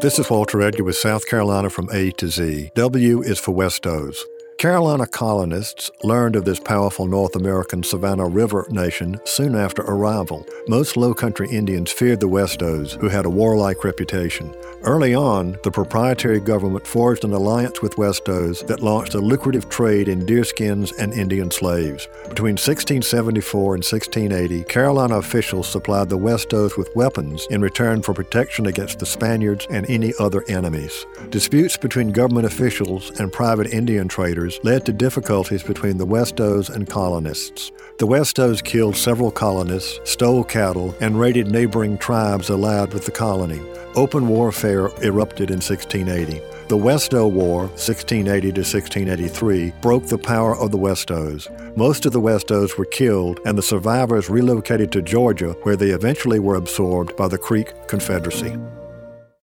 This is Walter Edgar with South Carolina from A to Z. W is for Westos. Carolina colonists learned of this powerful North American Savannah River nation soon after arrival. Most low country Indians feared the Westos, who had a warlike reputation. Early on, the proprietary government forged an alliance with Westos that launched a lucrative trade in deerskins and Indian slaves. Between 1674 and 1680, Carolina officials supplied the Westos with weapons in return for protection against the Spaniards and any other enemies. Disputes between government officials and private Indian traders led to difficulties between the Westos and colonists. The Westos killed several colonists, stole cattle, and raided neighboring tribes allied with the colony. Open warfare erupted in 1680. The Westo War, 1680 to 1683, broke the power of the Westos. Most of the Westos were killed, and the survivors relocated to Georgia, where they eventually were absorbed by the Creek Confederacy.